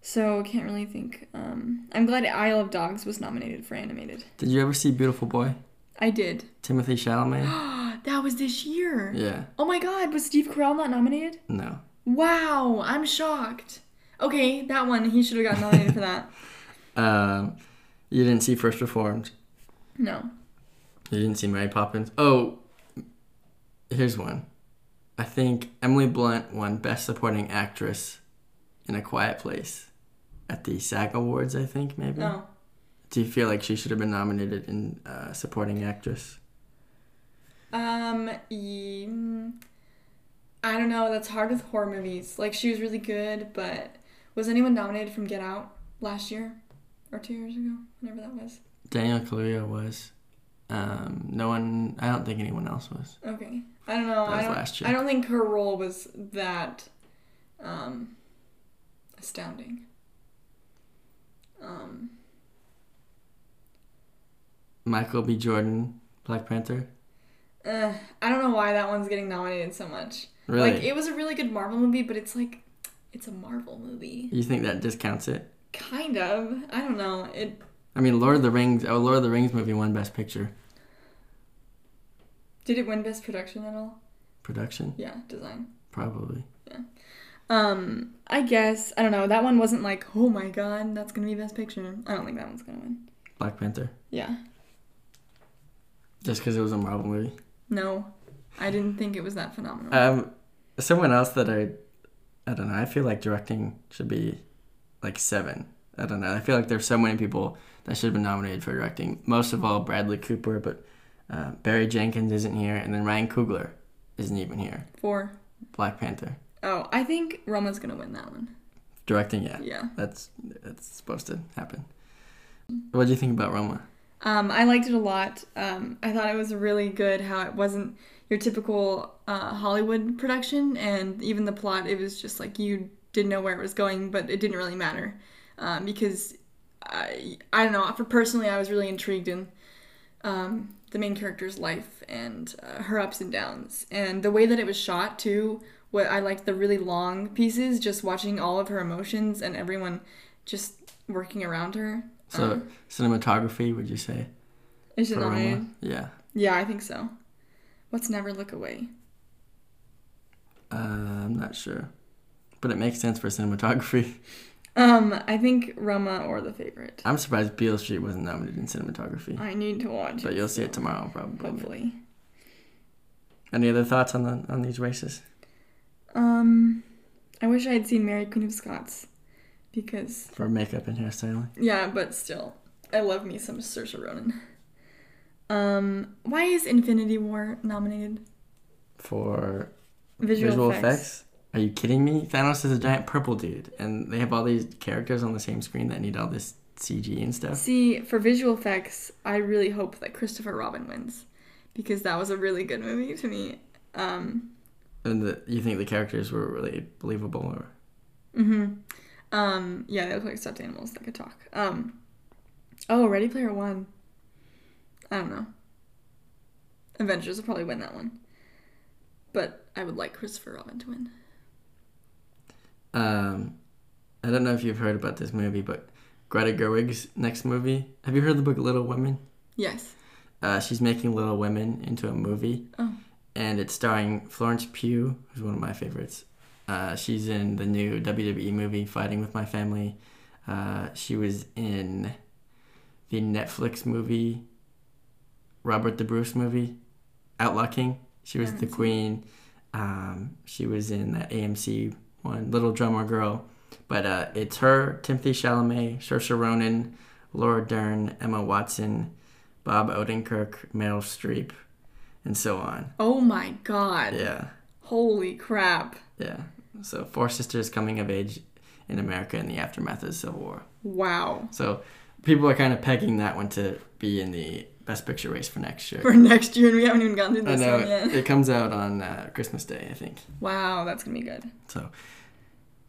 So can't really think. Um, I'm glad Isle of Dogs was nominated for animated. Did you ever see Beautiful Boy? I did. Timothée Chalamet? that was this year. yeah. Oh my God, was Steve Carell not nominated? No. Wow, I'm shocked. Okay, that one he should have gotten nominated for that. Um, you didn't see First Reformed. No. You didn't see Mary Poppins. Oh, here's one. I think Emily Blunt won Best Supporting Actress in A Quiet Place at the SAG Awards. I think maybe. No. Do you feel like she should have been nominated in uh, Supporting Actress? Um, I don't know. That's hard with horror movies. Like she was really good, but was anyone nominated from Get Out last year or two years ago? Whenever that was. Daniel Kaluuya was. Um, no one. I don't think anyone else was. Okay. I don't know. That I was don't. last year. I don't think her role was that um, astounding. Um, Michael B. Jordan, Black Panther. uh, I don't know why that one's getting nominated so much. Really? Like it was a really good Marvel movie, but it's like it's a Marvel movie. you think that discounts it? Kind of. I don't know. It I mean, Lord of the Rings. Oh, Lord of the Rings movie won Best Picture. did it win Best Production at all? Production, Yeah, design. probably. Yeah. Um, I guess I don't know. That one wasn't like, oh my god, that's gonna be Best Picture. I don't think that one's gonna win. Black Panther. Yeah. Just because it was a Marvel movie. No, I didn't think it was that phenomenal. Um, someone else that I, I don't know. I feel like directing should be, like seven. I don't know. I feel like there's so many people that should have been nominated for directing. Most of all, Bradley Cooper, but uh, Barry Jenkins isn't here, and then Ryan Coogler isn't even here. Four. Black Panther Oh, I think Roma's gonna win that one. directing. Yeah, Yeah. that's that's supposed to happen. What do you think about Roma? Um, I liked it a lot. Um, I thought it was really good how it wasn't your typical uh, Hollywood production, and even the plot, it was just like you didn't know where it was going, but it didn't really matter um, because I, I don't know. For personally, I was really intrigued in um, the main character's life and uh, her ups and downs, and the way that it was shot too. What I liked the really long pieces, just watching all of her emotions and everyone just working around her. So Um, cinematography, would you say? is it Roma? Yeah. Yeah, I think so. Let's never look away. Uh, I'm not sure, but it makes sense for cinematography. Um, I think Roma or the favorite. I'm surprised Beale Street wasn't nominated in cinematography, I need to watch but it. you'll see it tomorrow probably. Hopefully. Any other thoughts on the on these races? Um, I wish I had seen Mary Queen of Scots, because For makeup and hairstyling, yeah, but still, I love me some Saoirse Ronan. Um, why is Infinity War nominated? for Visual, visual, effects. effects. Are you kidding me? Thanos is a giant purple dude, and they have all these characters on the same screen that need all this CG and stuff. See, for visual effects, I really hope that Christopher Robin wins, because that was a really good movie to me. Um, And the, you think the characters were really believable, or Mm-hmm. Um, yeah, they look like stuffed animals that could talk. Um, oh, Ready Player One. I don't know. Avengers will probably win that one. But I would like Christopher Robin to win. Um, I don't know if you've heard about this movie, but Greta Gerwig's next movie. Have you heard the book Little Women? Yes. Uh, she's making Little Women into a movie. Oh. And it's starring Florence Pugh, who's one of my favorites. Uh, she's in the new WWE movie Fighting with My Family. Uh, she was in the Netflix movie Robert the Bruce movie, Outlaw King. She was the Haven't seen it. queen. Um, she was in that AMC one, Little Drummer Girl. But uh, it's her, Timothée Chalamet, Saoirse Ronan, Laura Dern, Emma Watson, Bob Odenkirk, Meryl Streep, and so on. Oh my god. Yeah, Holy crap. yeah. So four sisters coming of age in America in the aftermath of the Civil War. Wow. So people are kind of pegging that one to be in the Best Picture race for next year. For next year, and we haven't even gotten through I this know one yet. it, it comes out on uh, Christmas Day, I think. Wow, that's gonna be good. So,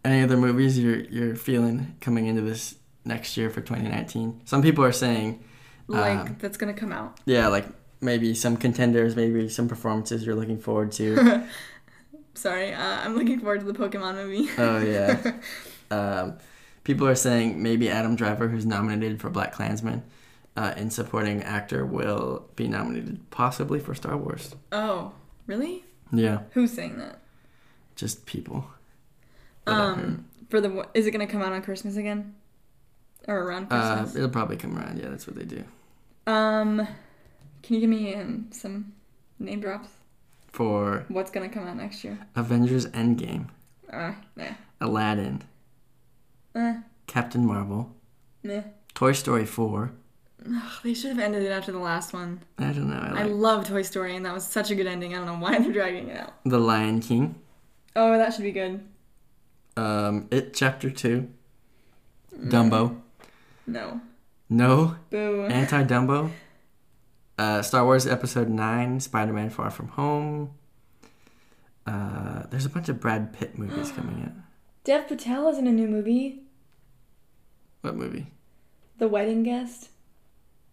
any other movies you're you're feeling coming into this next year for 2019? Some people are saying, Like Um, that's gonna come out. yeah, like maybe some contenders, maybe some performances you're looking forward to. Sorry, uh, I'm looking forward to the Pokemon movie. oh yeah. Um, people are saying maybe Adam Driver, who's nominated for BlacKkKlansman, uh, in supporting actor, will be nominated possibly for Star Wars. oh, really? Yeah, Who's saying that? just people. that I've heard. Um, for the is it gonna come out on Christmas again, or around Uh, Christmas? it'll probably come around. Yeah, that's what they do. um, can you give me um, some name drops? For What's gonna come out next year? Avengers Endgame, Uh, nah, Aladdin, eh, Captain Marvel, meh. Toy Story 4. Ugh, they should have ended it after the last one. I don't know. I I love Toy Story, and that was such a good ending. I don't know why they're dragging it out. The Lion King, Oh, that should be good. um, It Chapter 2, Dumbo, No. No, Boo. Anti Dumbo, uh, Star Wars Episode 9, Spider Man Far From Home. Uh, there's a bunch of Brad Pitt movies coming out. Dev Patel is in a new movie, What movie? The Wedding Guest.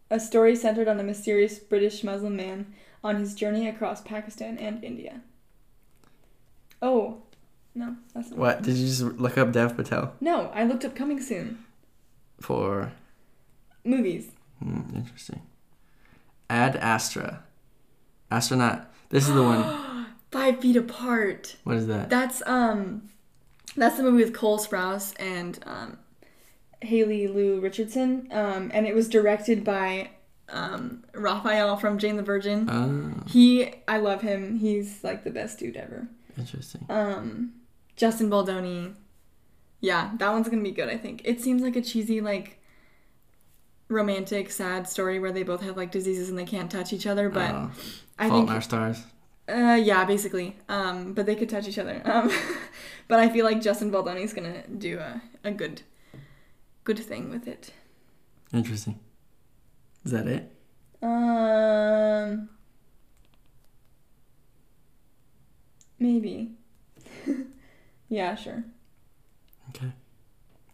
A story centered on a mysterious British Muslim man on his journey across Pakistan and India. Oh, no, that's not What? Did you just look up Dev Patel No, I looked up coming soon. for. Movies. Hmm, interesting. Ad Astra. Astronaut. This is the one. Five feet apart. What is that? That's um, that's the movie with Cole Sprouse and um, Haley Lu Richardson. Um, and it was directed by um Raphael from Jane the Virgin. Oh, He, I love him. He's like the best dude ever. interesting. Um, Justin Baldoni. Yeah, that one's gonna be good. I think it seems like a cheesy like romantic sad story where they both have like diseases and they can't touch each other. But Oh, I Fault think in Our Stars. uh, yeah, basically. Um, but they could touch each other. Um, but I feel like Justin Baldoni's gonna do a, a good, good thing with it. Interesting. Is that it? Um, maybe. yeah, sure. Okay.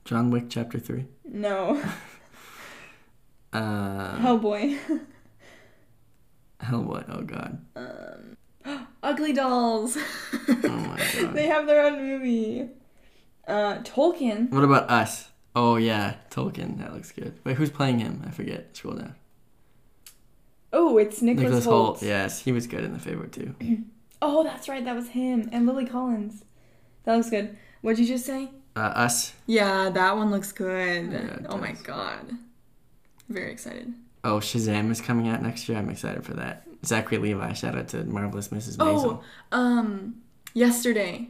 John Wick Chapter 3. No, Uh, Hellboy. Hellboy. Oh, God. Um, Ugly Dolls. Oh, my God. they have their own movie. Uh, Tolkien. What about Us? Oh, yeah. Tolkien. That looks good. Wait, who's playing him? I forget. Scroll down. Oh, it's Nicholas, Nicholas Hoult. Hoult. Yes, he was good in The Favorite, too. Oh, that's right. That was him and Lily Collins. That looks good. What'd you just say? Uh, Us. Yeah, that one looks good. Yeah, oh my god. Very excited. Oh, Shazam is coming out next year. I'm excited for that. Zachary Levi. Shout out to Marvelous Mrs. Maisel. Oh, um, yesterday.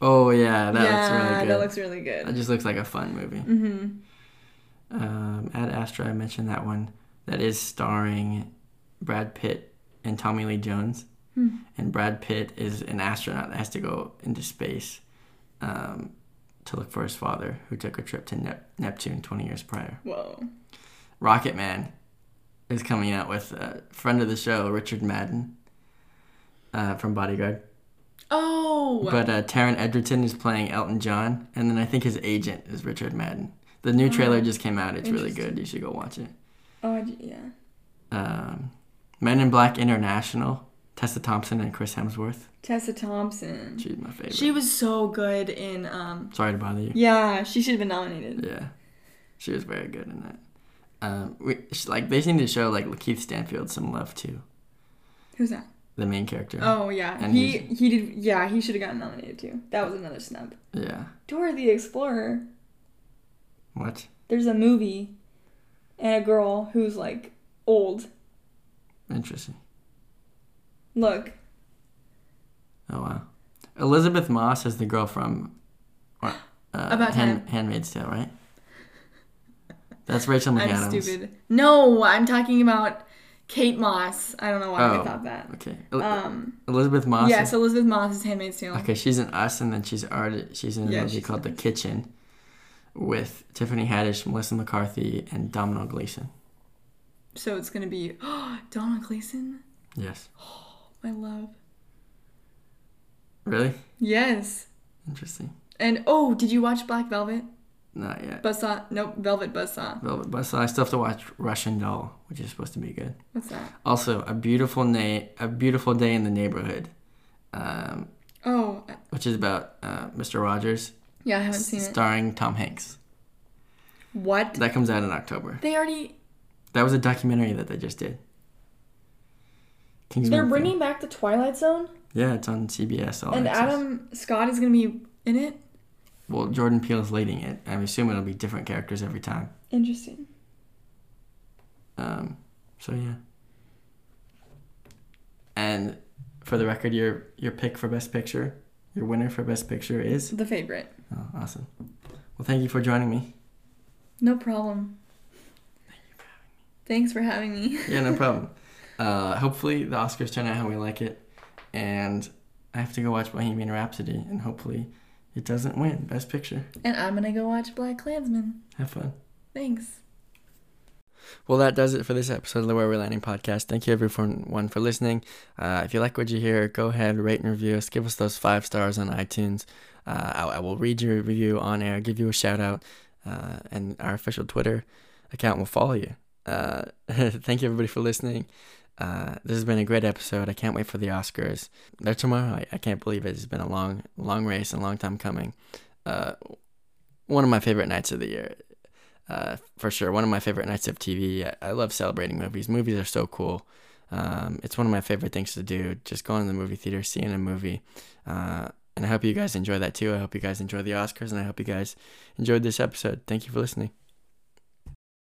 Oh, yeah. That yeah, looks really good. that looks really good. That just looks like a fun movie. Mm-hmm. Um, Ad Astra, I mentioned that one. That is starring Brad Pitt and Tommy Lee Jones. Hmm. And Brad Pitt is an astronaut that has to go into space um, to look for his father, who took a trip to Nep- Neptune 20 years prior. Whoa. Rocket Man is coming out with a friend of the show, Richard Madden, uh, from Bodyguard. Oh. But uh, Taron Egerton is playing Elton John, and then I think his agent is Richard Madden. The new trailer Oh, just came out. It's really good. You should go watch it. oh, yeah. Um, Men in Black International, Tessa Thompson and Chris Hemsworth. Tessa Thompson. She's my favorite. She was so good in um. Sorry to bother you. Yeah, she should have been nominated. Yeah. She was very good in that. Um, we, like they seem to show like Keith Stanfield some love too, Who's that? The main character. Oh yeah, And he he did. Yeah, he should have gotten nominated too. That was another snub. Yeah. Dora the Explorer. What? There's a movie, and a girl who's like old. Interesting. Look, Oh wow. Elisabeth Moss is the girl from uh, About Hand, Time. Handmaid's Tale, right? That's Rachel McAdams. I'm stupid. No, I'm talking about Kate Moss. I don't know why Oh. I thought that. Okay. Um, Elisabeth Moss. yes, Elisabeth Moss is Handmaid's Tale. Okay, she's in Us, and then she's already she's in a Yeah, movie called The. Kitchen, with Tiffany Haddish, Melissa McCarthy, and Domhnall Gleeson. So it's gonna be oh, Donald Gleason. Yes. My love. Really? Yes. Interesting. And oh, did you watch Black Velvet? Not yet. Buzzsaw? Nope, Velvet Buzzsaw. Velvet Buzzsaw. I still have to watch Russian Doll, which is supposed to be good. What's that? Also, a beautiful na- a beautiful day in the neighborhood, um, Oh, which is about uh, Mr. Rogers, yeah, I haven't seen it. starring Tom Hanks. What? That comes out in October. They already. That was a documentary that they just did. Kingsman They're film. bringing back the Twilight Zone, Yeah, it's on CBS. All and Access. Adam Scott is gonna be in it. Well, Jordan Peele is leading it. I'm assuming it'll be different characters every time. Interesting. Um, so yeah. And for the record, your your pick for best picture, your winner for best picture is. The favorite. Oh, awesome. Well, thank you for joining me. No problem. Thank you for having me. Thanks for having me. Yeah, no problem. uh, hopefully the Oscars turn out how we like it, and I have to go watch Bohemian Rhapsody, and hopefully it doesn't win best picture. And I'm gonna go watch BlacKkKlansman. Have fun. Thanks. Well, that does it for this episode of the Where We're Landing podcast. Thank you everyone for listening. Uh, if you like what you hear, go ahead, rate and review us. Give us those five stars on iTunes. Uh, I, I will read your review on air, give you a shout out, uh, and our official Twitter account will follow you. Uh, thank you everybody for listening. Uh, this has been a great episode. I can't wait for the Oscars. They're tomorrow. I, I can't believe it. It's been a long, long race and a long time coming. Uh, one of my favorite nights of the year uh, for sure. One of my favorite nights of TV. I, I love celebrating movies. Movies are so cool. Um, it's one of my favorite things to do. Just going to the movie theater, seeing a movie. Uh, and I hope you guys enjoy that too. I hope you guys enjoy the Oscars, and I hope you guys enjoyed this episode. Thank you for listening.